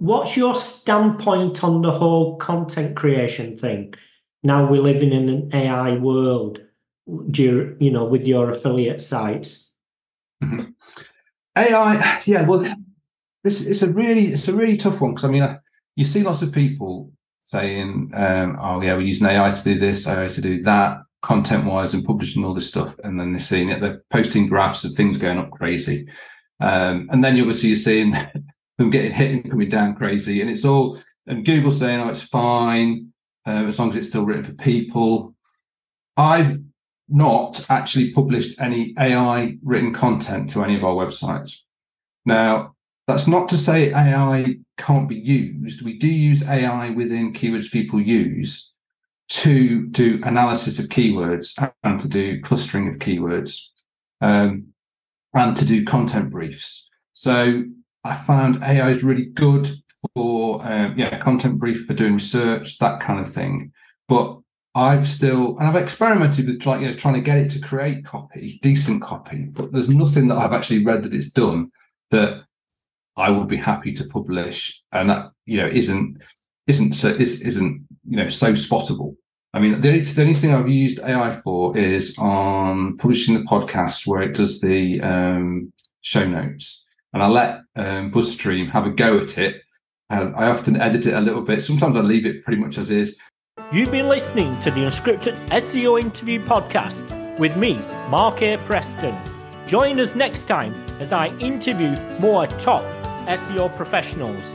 what's your standpoint on the whole content creation thing? Now we're living in an AI world. Do you, you know, with your affiliate sites? Mm-hmm. AI, yeah. Well, this it's a really it's a really tough one because I mean, you see lots of people saying, um, "Oh yeah, we're using AI to do this, AI to do that." content wise and publishing all this stuff and then they're seeing it they're posting graphs of things going up crazy um, and then you obviously you're seeing them getting hit and coming down crazy. And it's all and google saying oh it's fine uh, as long as it's still written for people. I've not actually published any ai written content to any of our websites. Now that's not to say ai can't be used. We do use ai within keywords people use to do analysis of keywords and to do clustering of keywords um, and to do content briefs. So I found AI is really good for um, yeah content brief for doing research that kind of thing. But I've still and I've experimented with trying you know trying to get it to create copy, decent copy. But there's nothing that I've actually read that it's done that I would be happy to publish, and that you know isn't isn't so isn't you know so spottable I mean, the, the only thing I've used AI for is on publishing the podcast where it does the um, show notes, and I let um, Buzzsprout have a go at it. And I often edit it a little bit. Sometimes I leave it pretty much as is. You've been listening to the Unscripted SEO Interview Podcast with me, Mark A. Preston. Join us next time as I interview more top SEO professionals.